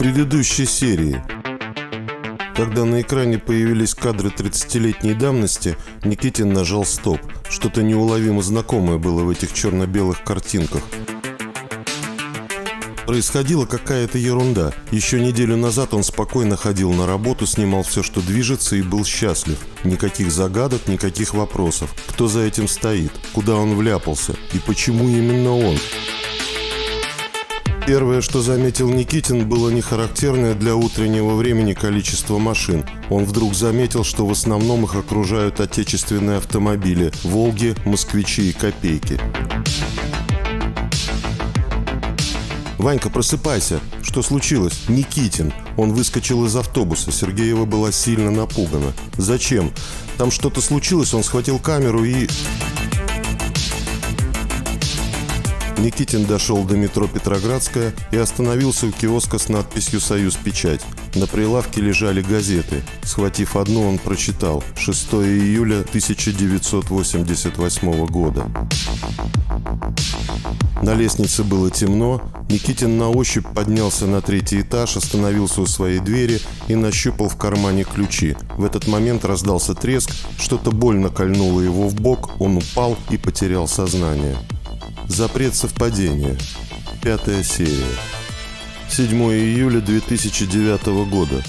предыдущей серии. Когда на экране появились кадры 30-летней давности, Никитин нажал «Стоп». Что-то неуловимо знакомое было в этих черно-белых картинках. Происходила какая-то ерунда. Еще неделю назад он спокойно ходил на работу, снимал все, что движется, и был счастлив. Никаких загадок, никаких вопросов. Кто за этим стоит? Куда он вляпался? И почему именно он? Первое, что заметил Никитин, было нехарактерное для утреннего времени количество машин. Он вдруг заметил, что в основном их окружают отечественные автомобили – «Волги», «Москвичи» и «Копейки». «Ванька, просыпайся!» «Что случилось?» «Никитин!» Он выскочил из автобуса. Сергеева была сильно напугана. «Зачем?» «Там что-то случилось, он схватил камеру и...» Никитин дошел до метро Петроградская и остановился у киоска с надписью «Союз Печать». На прилавке лежали газеты. Схватив одну, он прочитал 6 июля 1988 года. На лестнице было темно. Никитин на ощупь поднялся на третий этаж, остановился у своей двери и нащупал в кармане ключи. В этот момент раздался треск, что-то больно кольнуло его в бок, он упал и потерял сознание. Запрет совпадения. Пятая серия. 7 июля 2009 года.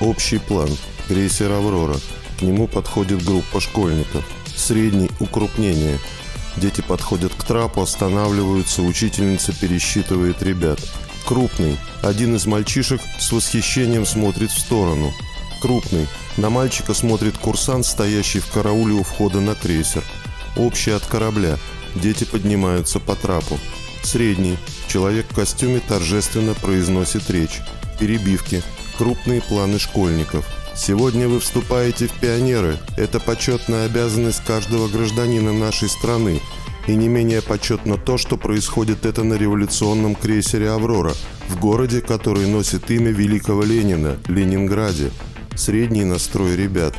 Общий план. Крейсер «Аврора». К нему подходит группа школьников. Средний – укрупнение. Дети подходят к трапу, останавливаются, учительница пересчитывает ребят. Крупный. Один из мальчишек с восхищением смотрит в сторону. Крупный. На мальчика смотрит курсант, стоящий в карауле у входа на крейсер. Общий от корабля. Дети поднимаются по трапу. Средний. Человек в костюме торжественно произносит речь. Перебивки. Крупные планы школьников. Сегодня вы вступаете в пионеры. Это почетная обязанность каждого гражданина нашей страны. И не менее почетно то, что происходит это на революционном крейсере «Аврора», в городе, который носит имя великого Ленина, Ленинграде. Средний настрой ребят.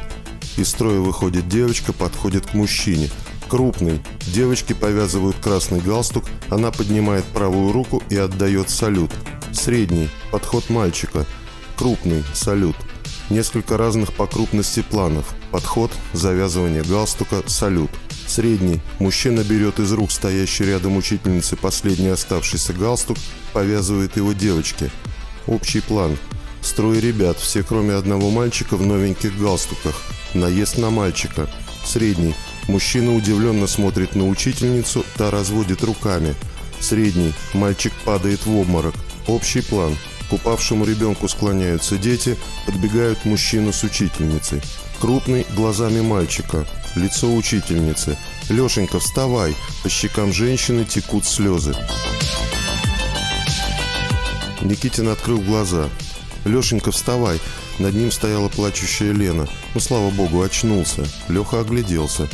Из строя выходит девочка, подходит к мужчине – Крупный. Девочки повязывают красный галстук, она поднимает правую руку и отдает салют. Средний. Подход мальчика. Крупный. Салют. Несколько разных по крупности планов. Подход, завязывание галстука, салют. Средний. Мужчина берет из рук стоящей рядом учительницы последний оставшийся галстук, повязывает его девочке. Общий план. Строй ребят, все кроме одного мальчика в новеньких галстуках. Наезд на мальчика. Средний. Мужчина удивленно смотрит на учительницу, та разводит руками. Средний. Мальчик падает в обморок. Общий план. К упавшему ребенку склоняются дети, подбегают мужчина с учительницей. Крупный глазами мальчика. Лицо учительницы. «Лешенька, вставай!» По щекам женщины текут слезы. Никитин открыл глаза. «Лешенька, вставай!» Над ним стояла плачущая Лена. Ну, слава богу, очнулся. Леха огляделся.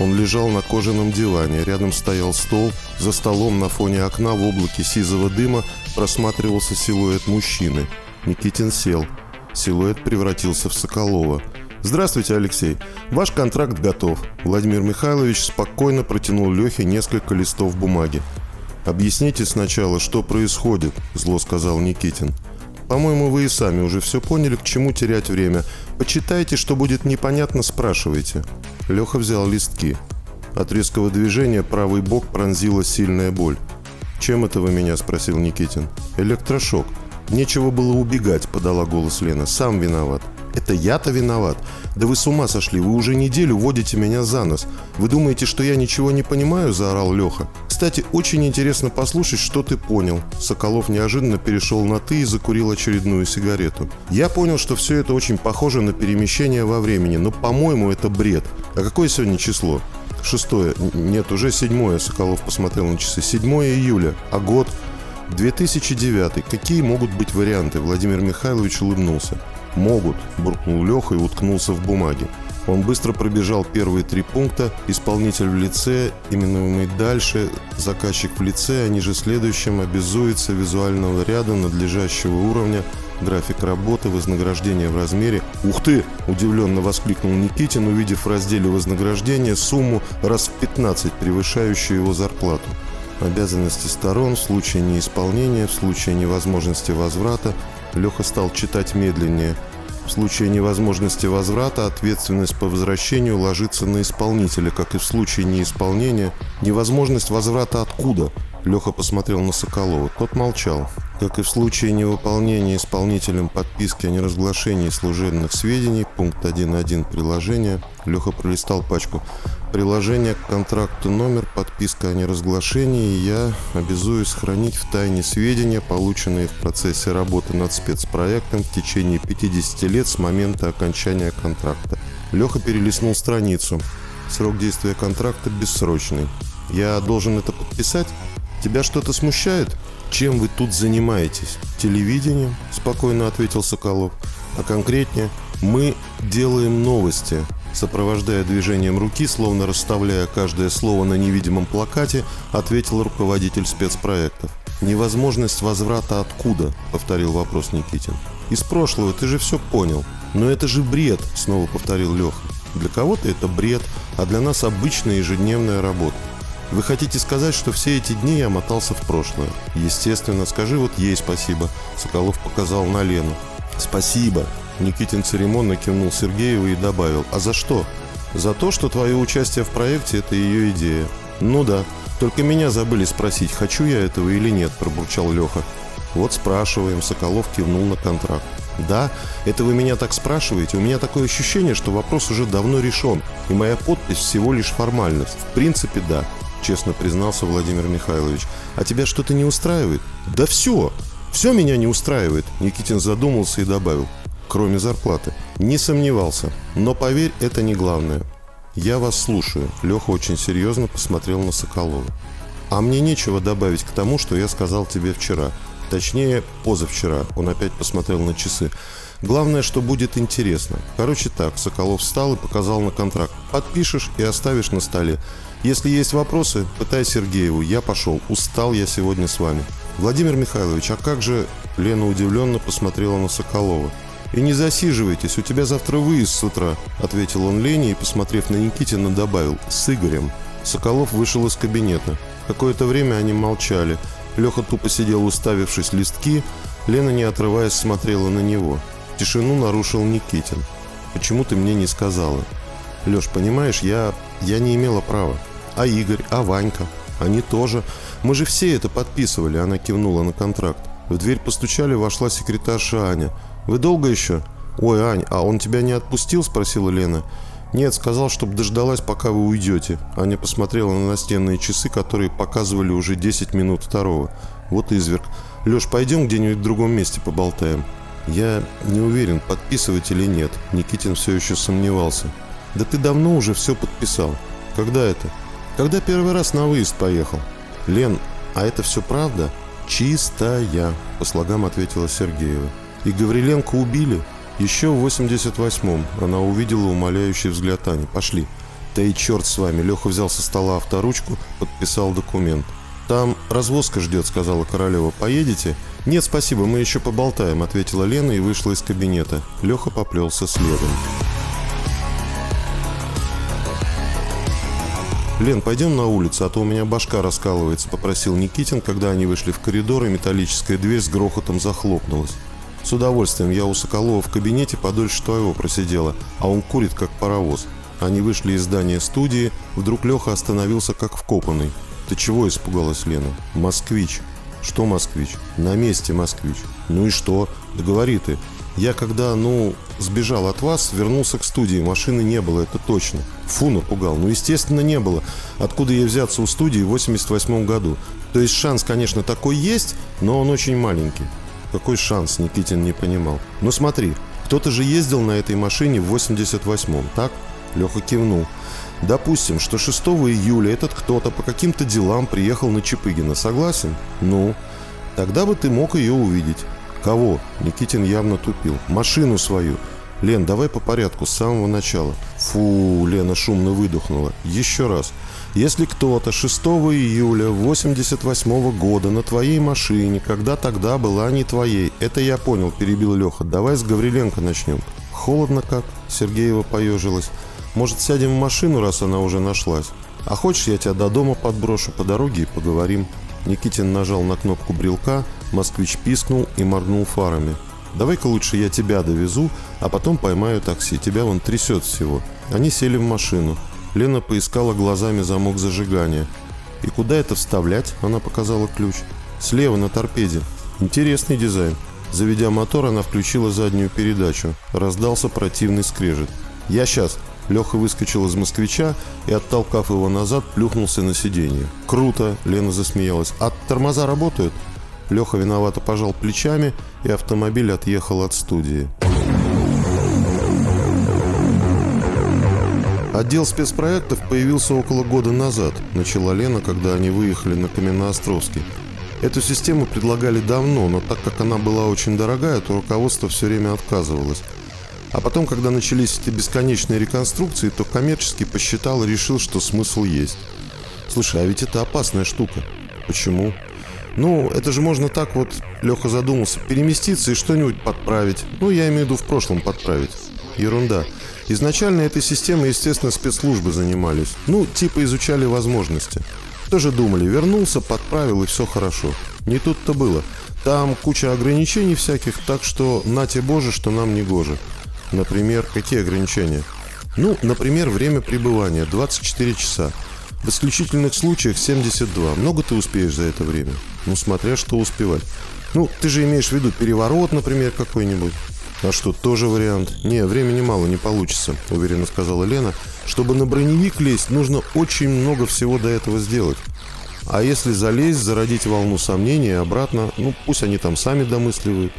Он лежал на кожаном диване, рядом стоял стол, за столом на фоне окна в облаке сизого дыма просматривался силуэт мужчины. Никитин сел. Силуэт превратился в Соколова. «Здравствуйте, Алексей. Ваш контракт готов». Владимир Михайлович спокойно протянул Лехе несколько листов бумаги. «Объясните сначала, что происходит», – зло сказал Никитин. По-моему, вы и сами уже все поняли, к чему терять время. Почитайте, что будет непонятно, спрашивайте. Леха взял листки. От резкого движения правый бок пронзила сильная боль. «Чем это вы меня?» – спросил Никитин. «Электрошок». «Нечего было убегать», – подала голос Лена. «Сам виноват». «Это я-то виноват? Да вы с ума сошли, вы уже неделю водите меня за нос. Вы думаете, что я ничего не понимаю?» – заорал Леха. Кстати, очень интересно послушать, что ты понял. Соколов неожиданно перешел на «ты» и закурил очередную сигарету. Я понял, что все это очень похоже на перемещение во времени, но, по-моему, это бред. А какое сегодня число? Шестое. Нет, уже седьмое. Соколов посмотрел на часы. Седьмое июля. А год? 2009. Какие могут быть варианты? Владимир Михайлович улыбнулся. «Могут», – буркнул Леха и уткнулся в бумаге. Он быстро пробежал первые три пункта. Исполнитель в лице, именуемый дальше, заказчик в лице, а ниже следующим обязуется визуального ряда надлежащего уровня, график работы, вознаграждение в размере. «Ух ты!» – удивленно воскликнул Никитин, увидев в разделе вознаграждения сумму раз в 15, превышающую его зарплату. Обязанности сторон в случае неисполнения, в случае невозможности возврата, Леха стал читать медленнее. В случае невозможности возврата ответственность по возвращению ложится на исполнителя, как и в случае неисполнения. Невозможность возврата откуда? Леха посмотрел на Соколова. Тот молчал. Как и в случае невыполнения исполнителем подписки о неразглашении служебных сведений, пункт 1.1 приложения, Леха пролистал пачку. Приложение к контракту номер, подписка о неразглашении, я обязуюсь хранить в тайне сведения, полученные в процессе работы над спецпроектом в течение 50 лет с момента окончания контракта. Леха перелистнул страницу. Срок действия контракта бессрочный. Я должен это подписать? Тебя что-то смущает? Чем вы тут занимаетесь? Телевидением? Спокойно ответил Соколов. А конкретнее, мы делаем новости. Сопровождая движением руки, словно расставляя каждое слово на невидимом плакате, ответил руководитель спецпроектов. «Невозможность возврата откуда?» – повторил вопрос Никитин. «Из прошлого, ты же все понял». «Но это же бред!» – снова повторил Леха. «Для кого-то это бред, а для нас обычная ежедневная работа. Вы хотите сказать, что все эти дни я мотался в прошлое? Естественно, скажи вот ей спасибо. Соколов показал на Лену. Спасибо. Никитин церемонно кивнул Сергееву и добавил. А за что? За то, что твое участие в проекте – это ее идея. Ну да. Только меня забыли спросить, хочу я этого или нет, пробурчал Леха. Вот спрашиваем, Соколов кивнул на контракт. Да, это вы меня так спрашиваете. У меня такое ощущение, что вопрос уже давно решен, и моя подпись всего лишь формальность. В принципе, да. — честно признался Владимир Михайлович. «А тебя что-то не устраивает?» «Да все! Все меня не устраивает!» Никитин задумался и добавил. «Кроме зарплаты». «Не сомневался. Но поверь, это не главное. Я вас слушаю». Леха очень серьезно посмотрел на Соколова. «А мне нечего добавить к тому, что я сказал тебе вчера. Точнее, позавчера». Он опять посмотрел на часы. Главное, что будет интересно. Короче так, Соколов встал и показал на контракт. Подпишешь и оставишь на столе. Если есть вопросы, пытай Сергееву. Я пошел. Устал я сегодня с вами. Владимир Михайлович, а как же... Лена удивленно посмотрела на Соколова. «И не засиживайтесь, у тебя завтра выезд с утра», — ответил он Лене и, посмотрев на Никитина, добавил «с Игорем». Соколов вышел из кабинета. Какое-то время они молчали. Леха тупо сидел, уставившись листки. Лена, не отрываясь, смотрела на него. Тишину нарушил Никитин. «Почему ты мне не сказала?» «Леш, понимаешь, я... я не имела права. А Игорь, а Ванька? Они тоже. Мы же все это подписывали, она кивнула на контракт. В дверь постучали, вошла секретарша Аня. «Вы долго еще?» «Ой, Ань, а он тебя не отпустил?» – спросила Лена. «Нет, сказал, чтобы дождалась, пока вы уйдете». Аня посмотрела на настенные часы, которые показывали уже 10 минут второго. «Вот изверг. Леш, пойдем где-нибудь в другом месте поболтаем». «Я не уверен, подписывать или нет». Никитин все еще сомневался. «Да ты давно уже все подписал. Когда это?» Когда первый раз на выезд поехал? Лен, а это все правда? Чистая, по слогам ответила Сергеева. И Гавриленко убили? Еще в 88-м она увидела умоляющий взгляд Ани. Пошли. Да и черт с вами. Леха взял со стола авторучку, подписал документ. «Там развозка ждет», — сказала Королева. «Поедете?» «Нет, спасибо, мы еще поболтаем», — ответила Лена и вышла из кабинета. Леха поплелся следом. «Лен, пойдем на улицу, а то у меня башка раскалывается», — попросил Никитин, когда они вышли в коридор, и металлическая дверь с грохотом захлопнулась. «С удовольствием. Я у Соколова в кабинете подольше твоего просидела, а он курит, как паровоз». Они вышли из здания студии, вдруг Леха остановился, как вкопанный. «Ты чего?» – испугалась Лена. «Москвич». «Что москвич?» «На месте москвич». «Ну и что? Да говори ты. Я когда, ну, сбежал от вас, вернулся к студии, машины не было, это точно. Фу, напугал. Ну, естественно, не было. Откуда ей взяться у студии в 88 году? То есть шанс, конечно, такой есть, но он очень маленький. Какой шанс, Никитин не понимал. Ну смотри, кто-то же ездил на этой машине в 88-м, так? Леха кивнул. Допустим, что 6 июля этот кто-то по каким-то делам приехал на Чапыгина, согласен? Ну, тогда бы ты мог ее увидеть. Кого? Никитин явно тупил. Машину свою. Лен, давай по порядку, с самого начала. Фу, Лена шумно выдохнула. Еще раз. Если кто-то 6 июля 88 года на твоей машине, когда тогда была не твоей, это я понял, перебил Леха. Давай с Гавриленко начнем. Холодно как? Сергеева поежилась. Может, сядем в машину, раз она уже нашлась? А хочешь, я тебя до дома подброшу по дороге и поговорим? Никитин нажал на кнопку брелка, москвич пискнул и моргнул фарами. Давай-ка лучше я тебя довезу, а потом поймаю такси. Тебя вон трясет всего. Они сели в машину. Лена поискала глазами замок зажигания. «И куда это вставлять?» Она показала ключ. «Слева, на торпеде. Интересный дизайн». Заведя мотор, она включила заднюю передачу. Раздался противный скрежет. «Я сейчас!» Леха выскочил из москвича и, оттолкав его назад, плюхнулся на сиденье. «Круто!» – Лена засмеялась. «А тормоза работают?» Леха виновато пожал плечами, и автомобиль отъехал от студии. Отдел спецпроектов появился около года назад, начала Лена, когда они выехали на Каменноостровский. Эту систему предлагали давно, но так как она была очень дорогая, то руководство все время отказывалось. А потом, когда начались эти бесконечные реконструкции, то коммерчески посчитал и решил, что смысл есть. Слушай, а ведь это опасная штука. Почему? Ну, это же можно так вот, Леха задумался, переместиться и что-нибудь подправить. Ну, я имею в виду в прошлом подправить. Ерунда. Изначально этой системой, естественно, спецслужбы занимались. Ну, типа изучали возможности. Тоже думали, вернулся, подправил и все хорошо. Не тут-то было. Там куча ограничений всяких, так что нате боже, что нам не гоже. Например, какие ограничения? Ну, например, время пребывания 24 часа. В исключительных случаях 72. Много ты успеешь за это время? Ну, смотря что успевать. Ну, ты же имеешь в виду переворот, например, какой-нибудь. А что, тоже вариант? Не, времени мало, не получится, уверенно сказала Лена. Чтобы на броневик лезть, нужно очень много всего до этого сделать. А если залезть, зародить волну сомнений обратно, ну пусть они там сами домысливают.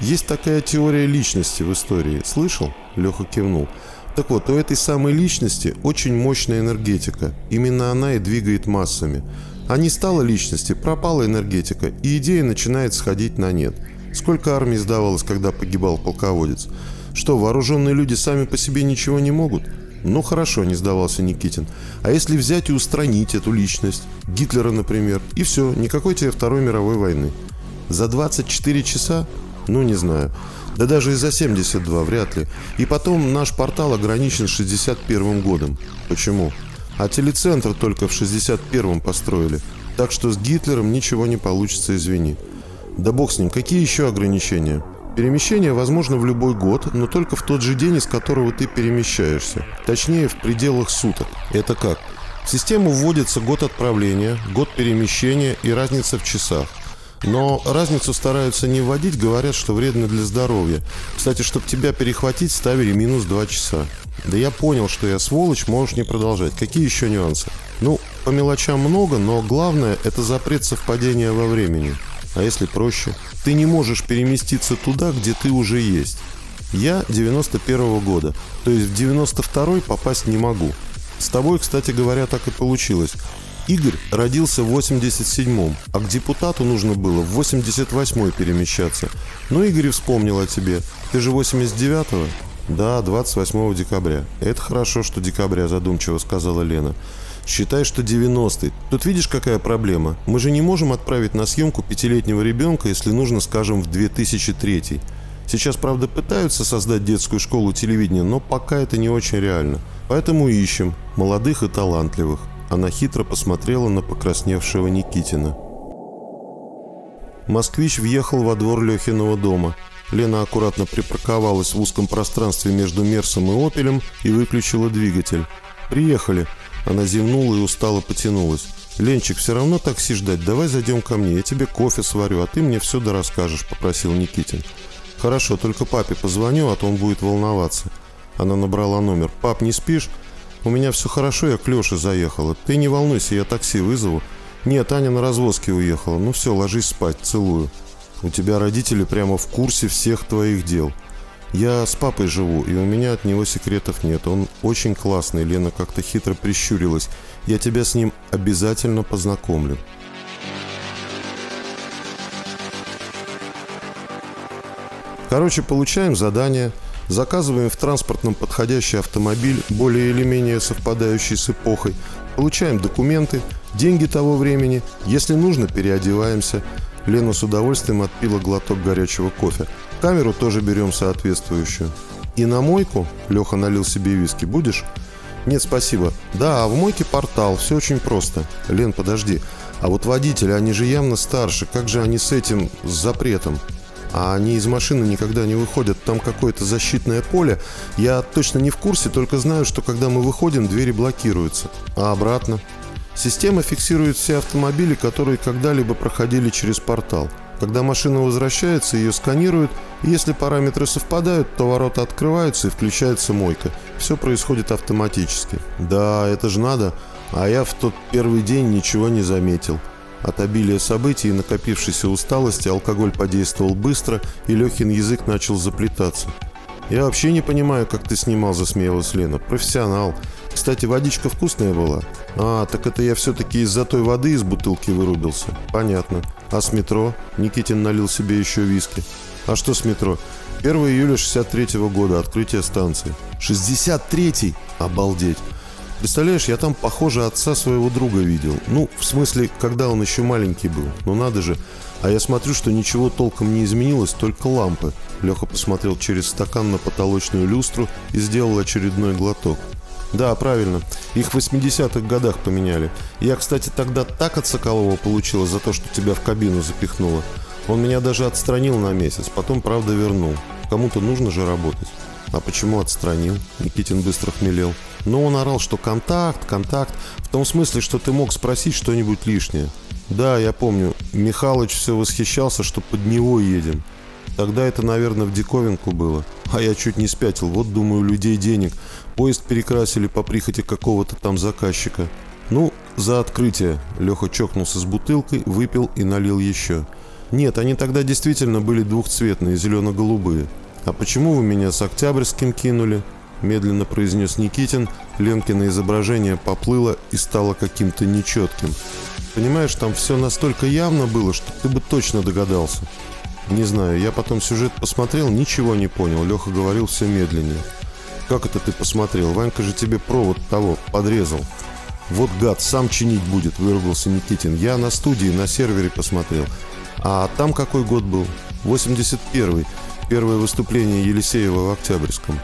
Есть такая теория личности в истории. Слышал? Леха кивнул. Так вот, у этой самой личности очень мощная энергетика. Именно она и двигает массами. А не стала личности, пропала энергетика, и идея начинает сходить на нет. Сколько армий сдавалось, когда погибал полководец? Что, вооруженные люди сами по себе ничего не могут? Ну хорошо, не сдавался Никитин. А если взять и устранить эту личность? Гитлера, например. И все, никакой тебе Второй мировой войны. За 24 часа? Ну, не знаю. Да даже и за 72 вряд ли. И потом наш портал ограничен 61 годом. Почему? А телецентр только в 61-м построили. Так что с Гитлером ничего не получится, извини. Да бог с ним, какие еще ограничения? Перемещение возможно в любой год, но только в тот же день, из которого ты перемещаешься. Точнее, в пределах суток. Это как? В систему вводится год отправления, год перемещения и разница в часах. Но разницу стараются не вводить, говорят, что вредно для здоровья. Кстати, чтобы тебя перехватить, ставили минус 2 часа. Да я понял, что я сволочь, можешь не продолжать. Какие еще нюансы? Ну, по мелочам много, но главное – это запрет совпадения во времени. А если проще? Ты не можешь переместиться туда, где ты уже есть. Я 91 -го года, то есть в 92 попасть не могу. С тобой, кстати говоря, так и получилось. Игорь родился в 87-м, а к депутату нужно было в 88-й перемещаться. Но Игорь вспомнил о тебе. Ты же 89-го? Да, 28 декабря. Это хорошо, что декабря, задумчиво сказала Лена. Считай, что 90-й. Тут видишь, какая проблема? Мы же не можем отправить на съемку пятилетнего ребенка, если нужно, скажем, в 2003 Сейчас, правда, пытаются создать детскую школу телевидения, но пока это не очень реально. Поэтому ищем молодых и талантливых. Она хитро посмотрела на покрасневшего Никитина. Москвич въехал во двор Лехиного дома. Лена аккуратно припарковалась в узком пространстве между Мерсом и Опелем и выключила двигатель. «Приехали!» Она зевнула и устало потянулась. «Ленчик, все равно такси ждать, давай зайдем ко мне, я тебе кофе сварю, а ты мне все да расскажешь», — попросил Никитин. «Хорошо, только папе позвоню, а то он будет волноваться». Она набрала номер. «Пап, не спишь?» «У меня все хорошо, я к Леше заехала. Ты не волнуйся, я такси вызову». «Нет, Аня на развозке уехала. Ну все, ложись спать, целую». «У тебя родители прямо в курсе всех твоих дел». Я с папой живу, и у меня от него секретов нет. Он очень классный. Лена как-то хитро прищурилась. Я тебя с ним обязательно познакомлю. Короче, получаем задание, заказываем в транспортном подходящий автомобиль, более или менее совпадающий с эпохой, получаем документы, деньги того времени, если нужно, переодеваемся. Лена с удовольствием отпила глоток горячего кофе. Камеру тоже берем соответствующую. И на мойку, Леха налил себе виски, будешь? Нет, спасибо. Да, а в мойке портал, все очень просто. Лен, подожди. А вот водители, они же явно старше. Как же они с этим, с запретом? А они из машины никогда не выходят. Там какое-то защитное поле. Я точно не в курсе, только знаю, что когда мы выходим, двери блокируются. А обратно? Система фиксирует все автомобили, которые когда-либо проходили через портал. Когда машина возвращается, ее сканируют, и если параметры совпадают, то ворота открываются и включается мойка. Все происходит автоматически. Да, это же надо. А я в тот первый день ничего не заметил. От обилия событий и накопившейся усталости алкоголь подействовал быстро, и Лехин язык начал заплетаться. «Я вообще не понимаю, как ты снимал», – засмеялась Лена. «Профессионал. Кстати, водичка вкусная была?» «А, так это я все-таки из-за той воды из бутылки вырубился». «Понятно. А с метро?» Никитин налил себе еще виски. «А что с метро?» 1 июля 63 -го года, открытие станции. 63-й? Обалдеть. Представляешь, я там, похоже, отца своего друга видел. Ну, в смысле, когда он еще маленький был. Ну надо же. А я смотрю, что ничего толком не изменилось, только лампы. Леха посмотрел через стакан на потолочную люстру и сделал очередной глоток. Да, правильно. Их в 80-х годах поменяли. Я, кстати, тогда так от Соколова получила за то, что тебя в кабину запихнула. Он меня даже отстранил на месяц, потом, правда, вернул. Кому-то нужно же работать. А почему отстранил? Никитин быстро хмелел. Но он орал, что контакт, контакт, в том смысле, что ты мог спросить что-нибудь лишнее. Да, я помню, Михалыч все восхищался, что под него едем. Тогда это, наверное, в диковинку было. А я чуть не спятил. Вот, думаю, людей денег. Поезд перекрасили по прихоти какого-то там заказчика. Ну, за открытие. Леха чокнулся с бутылкой, выпил и налил еще. Нет, они тогда действительно были двухцветные, зелено-голубые. А почему вы меня с Октябрьским кинули? Медленно произнес Никитин, Ленкино изображение поплыло и стало каким-то нечетким. Понимаешь, там все настолько явно было, что ты бы точно догадался. Не знаю, я потом сюжет посмотрел, ничего не понял. Леха говорил все медленнее. Как это ты посмотрел? Ванька же тебе провод того подрезал. Вот гад, сам чинить будет, выругался Никитин. Я на студии, на сервере посмотрел. А там какой год был? 81-й. Первое выступление Елисеева в Октябрьском.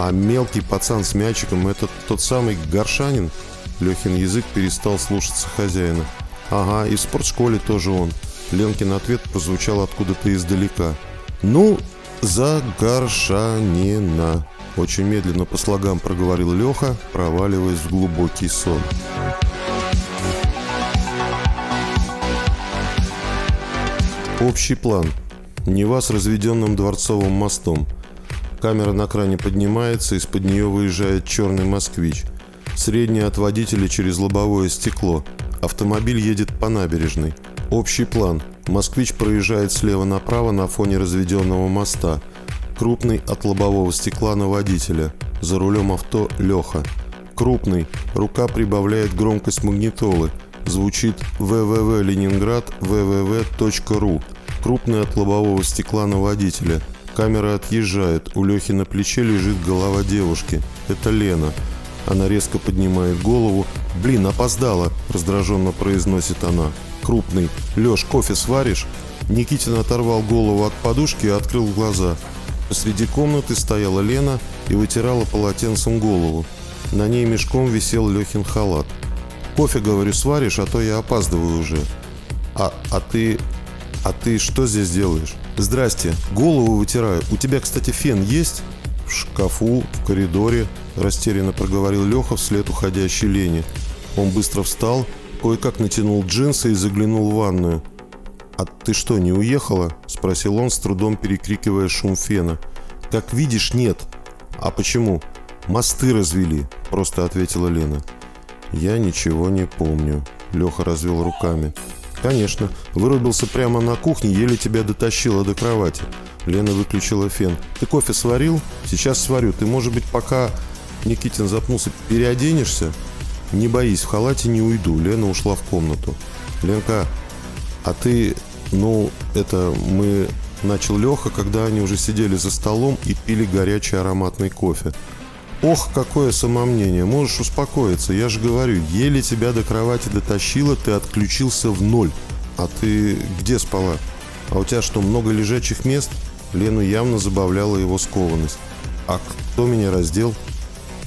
А мелкий пацан с мячиком – это тот самый Горшанин? Лехин язык перестал слушаться хозяина. Ага, и в спортшколе тоже он. Ленкин ответ прозвучал откуда-то издалека. Ну, за Горшанина. Очень медленно по слогам проговорил Леха, проваливаясь в глубокий сон. Общий план. Нева с разведенным дворцовым мостом – Камера на кране поднимается, из-под нее выезжает черный москвич. Средний от водителя через лобовое стекло. Автомобиль едет по набережной. Общий план. Москвич проезжает слева направо на фоне разведенного моста. Крупный от лобового стекла на водителя. За рулем авто Леха. Крупный. Рука прибавляет громкость магнитолы. Звучит www Ленинград www.ru. Крупный от лобового стекла на водителя. Камера отъезжает. У Лехи на плече лежит голова девушки. Это Лена. Она резко поднимает голову. «Блин, опоздала!» – раздраженно произносит она. «Крупный. Леш, кофе сваришь?» Никитин оторвал голову от подушки и открыл глаза. Посреди комнаты стояла Лена и вытирала полотенцем голову. На ней мешком висел Лехин халат. «Кофе, говорю, сваришь, а то я опаздываю уже». «А, а ты... а ты что здесь делаешь?» «Здрасте, голову вытираю. У тебя, кстати, фен есть?» «В шкафу, в коридоре», – растерянно проговорил Леха вслед уходящей Лене. Он быстро встал, кое-как натянул джинсы и заглянул в ванную. «А ты что, не уехала?» – спросил он, с трудом перекрикивая шум фена. «Как видишь, нет». «А почему?» «Мосты развели», – просто ответила Лена. «Я ничего не помню», – Леха развел руками. «Конечно. Вырубился прямо на кухне, еле тебя дотащила до кровати». Лена выключила фен. «Ты кофе сварил?» «Сейчас сварю. Ты, может быть, пока...» Никитин запнулся. «Переоденешься?» «Не боись, в халате не уйду». Лена ушла в комнату. «Ленка, а ты... Ну, это мы...» Начал Леха, когда они уже сидели за столом и пили горячий ароматный кофе. Ох, какое самомнение, можешь успокоиться. Я же говорю, еле тебя до кровати дотащила, ты отключился в ноль. А ты где спала? А у тебя что, много лежачих мест? Лену явно забавляла его скованность. А кто меня раздел?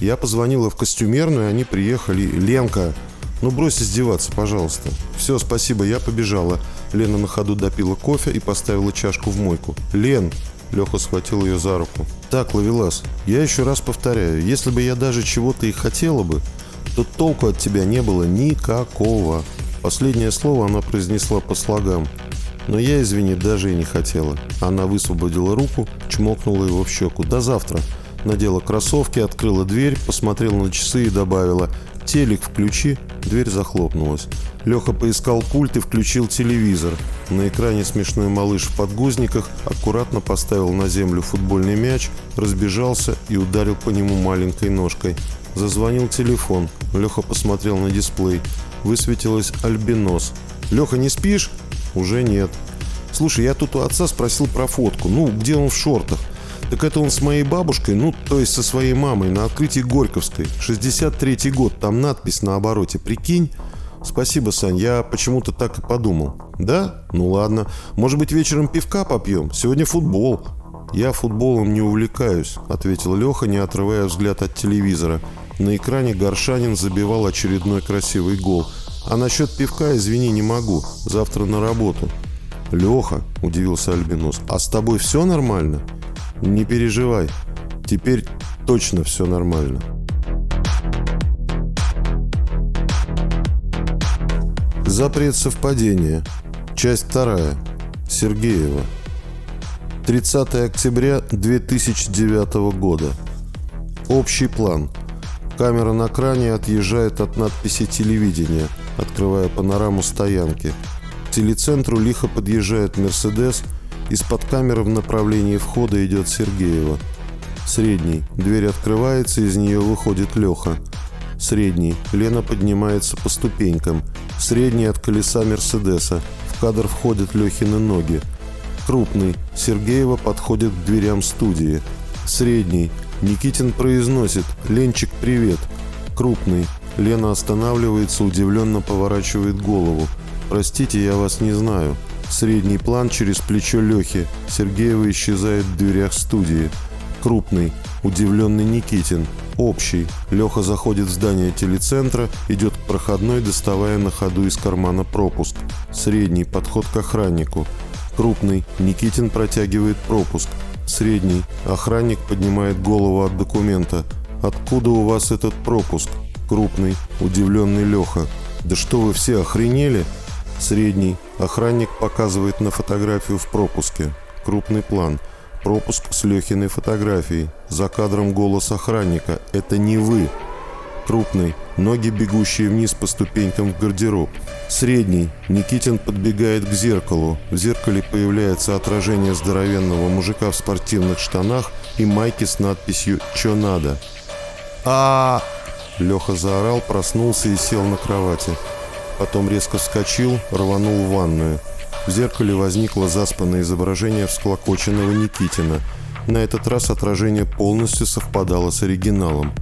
Я позвонила в костюмерную, они приехали. Ленка, Ну брось издеваться, пожалуйста. Все, спасибо, я побежала. Лена на ходу допила кофе и поставила чашку в мойку. Лен, Леха схватил ее за руку. «Так, Лавелас, я еще раз повторяю, если бы я даже чего-то и хотела бы, то толку от тебя не было никакого». Последнее слово она произнесла по слогам. Но я, извини, даже и не хотела. Она высвободила руку, чмокнула его в щеку. «До завтра». Надела кроссовки, открыла дверь, посмотрела на часы и добавила «Телек включи». Дверь захлопнулась. Леха поискал пульт и включил телевизор. На экране смешной малыш в подгузниках аккуратно поставил на землю футбольный мяч, разбежался и ударил по нему маленькой ножкой. Зазвонил телефон. Леха посмотрел на дисплей. Высветилось альбинос. «Леха, не спишь?» «Уже нет». «Слушай, я тут у отца спросил про фотку. Ну, где он в шортах?» Так это он с моей бабушкой, ну, то есть со своей мамой, на открытии Горьковской. 63-й год, там надпись на обороте, прикинь? Спасибо, Сань, я почему-то так и подумал. Да? Ну ладно. Может быть, вечером пивка попьем? Сегодня футбол. Я футболом не увлекаюсь, ответил Леха, не отрывая взгляд от телевизора. На экране Горшанин забивал очередной красивый гол. А насчет пивка, извини, не могу. Завтра на работу. Леха, удивился Альбинос, а с тобой все нормально? Не переживай, теперь точно все нормально. Запрет совпадения. Часть вторая. Сергеева. 30 октября 2009 года. Общий план. Камера на кране отъезжает от надписи телевидения, открывая панораму стоянки. К телецентру лихо подъезжает «Мерседес», из-под камеры в направлении входа идет Сергеева. Средний. Дверь открывается, из нее выходит Леха. Средний. Лена поднимается по ступенькам. Средний от колеса Мерседеса. В кадр входят Лехины ноги. Крупный. Сергеева подходит к дверям студии. Средний. Никитин произносит «Ленчик, привет». Крупный. Лена останавливается, удивленно поворачивает голову. «Простите, я вас не знаю». Средний план через плечо Лехи. Сергеева исчезает в дверях студии. Крупный. Удивленный Никитин. Общий. Леха заходит в здание телецентра, идет к проходной, доставая на ходу из кармана пропуск. Средний. Подход к охраннику. Крупный. Никитин протягивает пропуск. Средний. Охранник поднимает голову от документа. «Откуда у вас этот пропуск?» Крупный. Удивленный Леха. «Да что вы все охренели?» Средний. Охранник показывает на фотографию в пропуске. Крупный план. Пропуск с Лехиной фотографией. За кадром голос охранника. Это не вы. Крупный. Ноги, бегущие вниз по ступенькам в гардероб. Средний. Никитин подбегает к зеркалу. В зеркале появляется отражение здоровенного мужика в спортивных штанах и майке с надписью «Чё надо?». а Леха заорал, проснулся и сел на кровати. Потом резко вскочил, рванул в ванную. В зеркале возникло заспанное изображение всклокоченного Никитина. На этот раз отражение полностью совпадало с оригиналом.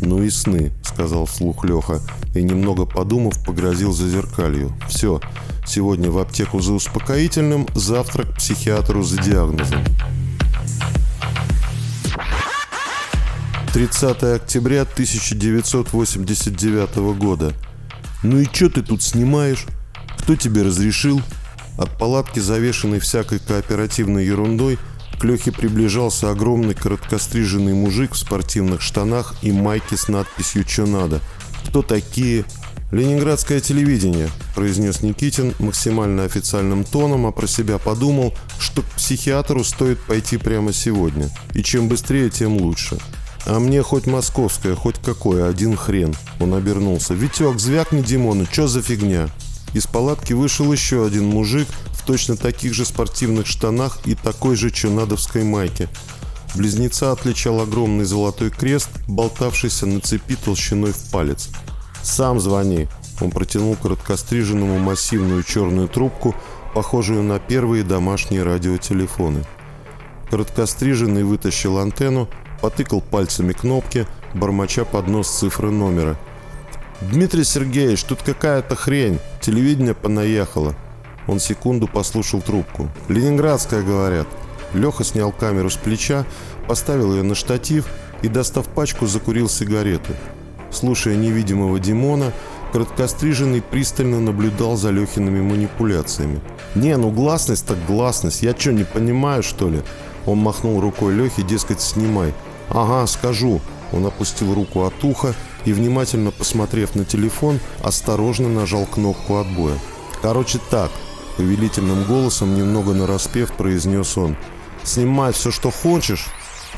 «Ну и сны», — сказал вслух Леха, и, немного подумав, погрозил за зеркалью. «Все, сегодня в аптеку за успокоительным, завтра к психиатру за диагнозом». 30 октября 1989 года. «Ну и чё ты тут снимаешь? Кто тебе разрешил?» От палатки, завешенной всякой кооперативной ерундой, к Лехе приближался огромный короткостриженный мужик в спортивных штанах и майке с надписью «Чё надо?». «Кто такие?» «Ленинградское телевидение», – произнес Никитин максимально официальным тоном, а про себя подумал, что к психиатру стоит пойти прямо сегодня. И чем быстрее, тем лучше. «А мне хоть московское, хоть какое, один хрен». Он обернулся. «Витек, звякни Димону, чё за фигня?» Из палатки вышел еще один мужик в точно таких же спортивных штанах и такой же чонадовской майке. Близнеца отличал огромный золотой крест, болтавшийся на цепи толщиной в палец. «Сам звони!» Он протянул короткостриженному массивную черную трубку, похожую на первые домашние радиотелефоны. Короткостриженный вытащил антенну, потыкал пальцами кнопки, бормоча под нос цифры номера. «Дмитрий Сергеевич, тут какая-то хрень. Телевидение понаехало». Он секунду послушал трубку. «Ленинградская, говорят». Леха снял камеру с плеча, поставил ее на штатив и, достав пачку, закурил сигареты. Слушая невидимого Димона, Короткостриженный пристально наблюдал за Лехиными манипуляциями. «Не, ну гласность так гласность. Я что, не понимаю, что ли?» Он махнул рукой Лехе, дескать, снимай. «Ага, скажу». Он опустил руку от уха и, внимательно посмотрев на телефон, осторожно нажал кнопку отбоя. «Короче так», — повелительным голосом, немного нараспев, произнес он. «Снимай все, что хочешь,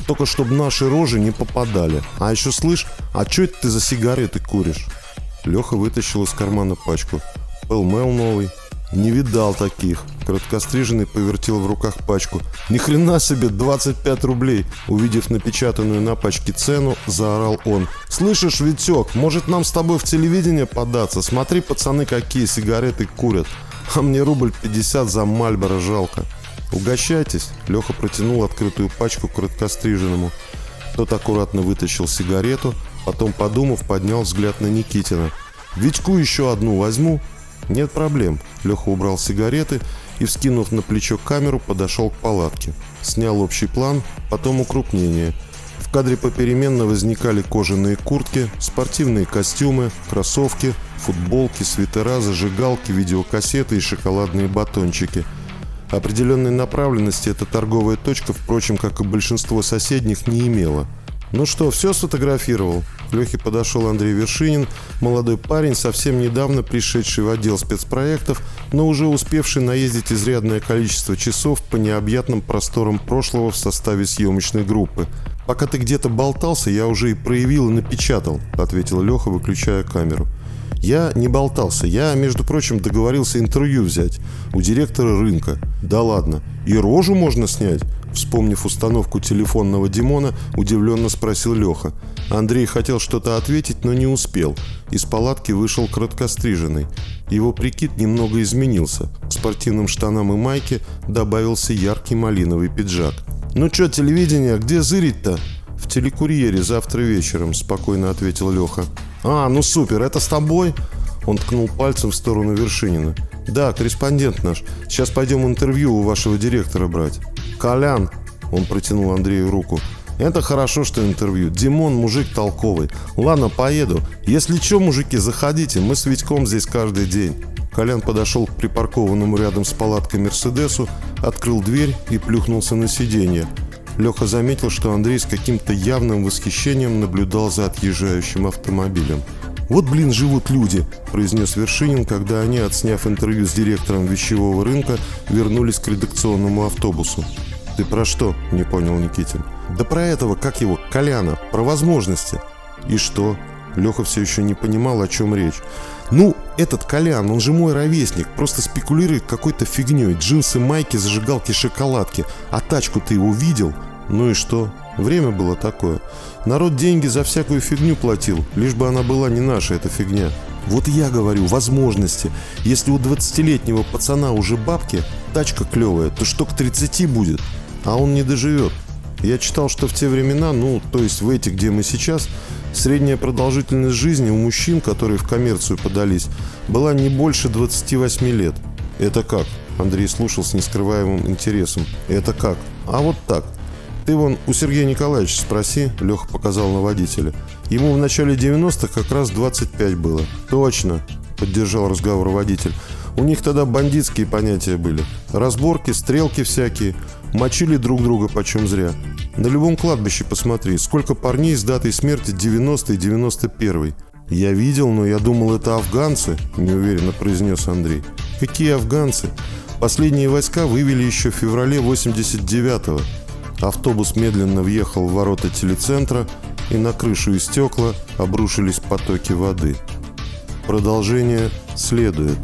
только чтобы наши рожи не попадали. А еще слышь, а что это ты за сигареты куришь?» Леха вытащил из кармана пачку. Пэлмэл новый. Не видал таких. Короткостриженный повертел в руках пачку. Ни хрена себе, 25 рублей. Увидев напечатанную на пачке цену, заорал он. Слышишь, Витек, может нам с тобой в телевидение податься? Смотри, пацаны, какие сигареты курят. А мне рубль 50 за Мальборо жалко. Угощайтесь. Леха протянул открытую пачку короткостриженному. Тот аккуратно вытащил сигарету, потом, подумав, поднял взгляд на Никитина. «Витьку еще одну возьму?» «Нет проблем». Леха убрал сигареты и, вскинув на плечо камеру, подошел к палатке. Снял общий план, потом укрупнение. В кадре попеременно возникали кожаные куртки, спортивные костюмы, кроссовки, футболки, свитера, зажигалки, видеокассеты и шоколадные батончики. Определенной направленности эта торговая точка, впрочем, как и большинство соседних, не имела. «Ну что, все сфотографировал?» Лехе подошел Андрей Вершинин, молодой парень, совсем недавно пришедший в отдел спецпроектов, но уже успевший наездить изрядное количество часов по необъятным просторам прошлого в составе съемочной группы. «Пока ты где-то болтался, я уже и проявил и напечатал», — ответил Леха, выключая камеру. Я не болтался. Я, между прочим, договорился интервью взять у директора рынка. Да ладно. И рожу можно снять? Вспомнив установку телефонного Димона, удивленно спросил Леха. Андрей хотел что-то ответить, но не успел. Из палатки вышел краткостриженный. Его прикид немного изменился. К спортивным штанам и майке добавился яркий малиновый пиджак. «Ну чё, телевидение, где зырить-то?» «В телекурьере завтра вечером», – спокойно ответил Леха. «А, ну супер, это с тобой?» Он ткнул пальцем в сторону Вершинина. «Да, корреспондент наш. Сейчас пойдем интервью у вашего директора брать». «Колян!» Он протянул Андрею руку. «Это хорошо, что интервью. Димон мужик толковый. Ладно, поеду. Если что, мужики, заходите. Мы с Витьком здесь каждый день». Колян подошел к припаркованному рядом с палаткой Мерседесу, открыл дверь и плюхнулся на сиденье. Леха заметил, что Андрей с каким-то явным восхищением наблюдал за отъезжающим автомобилем. «Вот, блин, живут люди», – произнес Вершинин, когда они, отсняв интервью с директором вещевого рынка, вернулись к редакционному автобусу. «Ты про что?» – не понял Никитин. «Да про этого, как его, Коляна, про возможности». «И что?» Леха все еще не понимал, о чем речь. «Ну, этот Колян, он же мой ровесник, просто спекулирует какой-то фигней. Джинсы, майки, зажигалки, шоколадки. А тачку ты его видел? Ну и что? Время было такое. Народ деньги за всякую фигню платил, лишь бы она была не наша, эта фигня. Вот я говорю, возможности. Если у 20-летнего пацана уже бабки, тачка клевая, то что к 30 будет? А он не доживет. Я читал, что в те времена, ну, то есть в эти, где мы сейчас, средняя продолжительность жизни у мужчин, которые в коммерцию подались, была не больше 28 лет. Это как? Андрей слушал с нескрываемым интересом. Это как? А вот так. Ты вон у Сергея Николаевича спроси, Леха показал на водителя. Ему в начале 90-х как раз 25 было. Точно, поддержал разговор водитель. У них тогда бандитские понятия были. Разборки, стрелки всякие. Мочили друг друга почем зря. На любом кладбище посмотри, сколько парней с датой смерти 90 и 91 «Я видел, но я думал, это афганцы», – неуверенно произнес Андрей. «Какие афганцы? Последние войска вывели еще в феврале 89-го. Автобус медленно въехал в ворота телецентра, и на крышу и стекла обрушились потоки воды. Продолжение следует.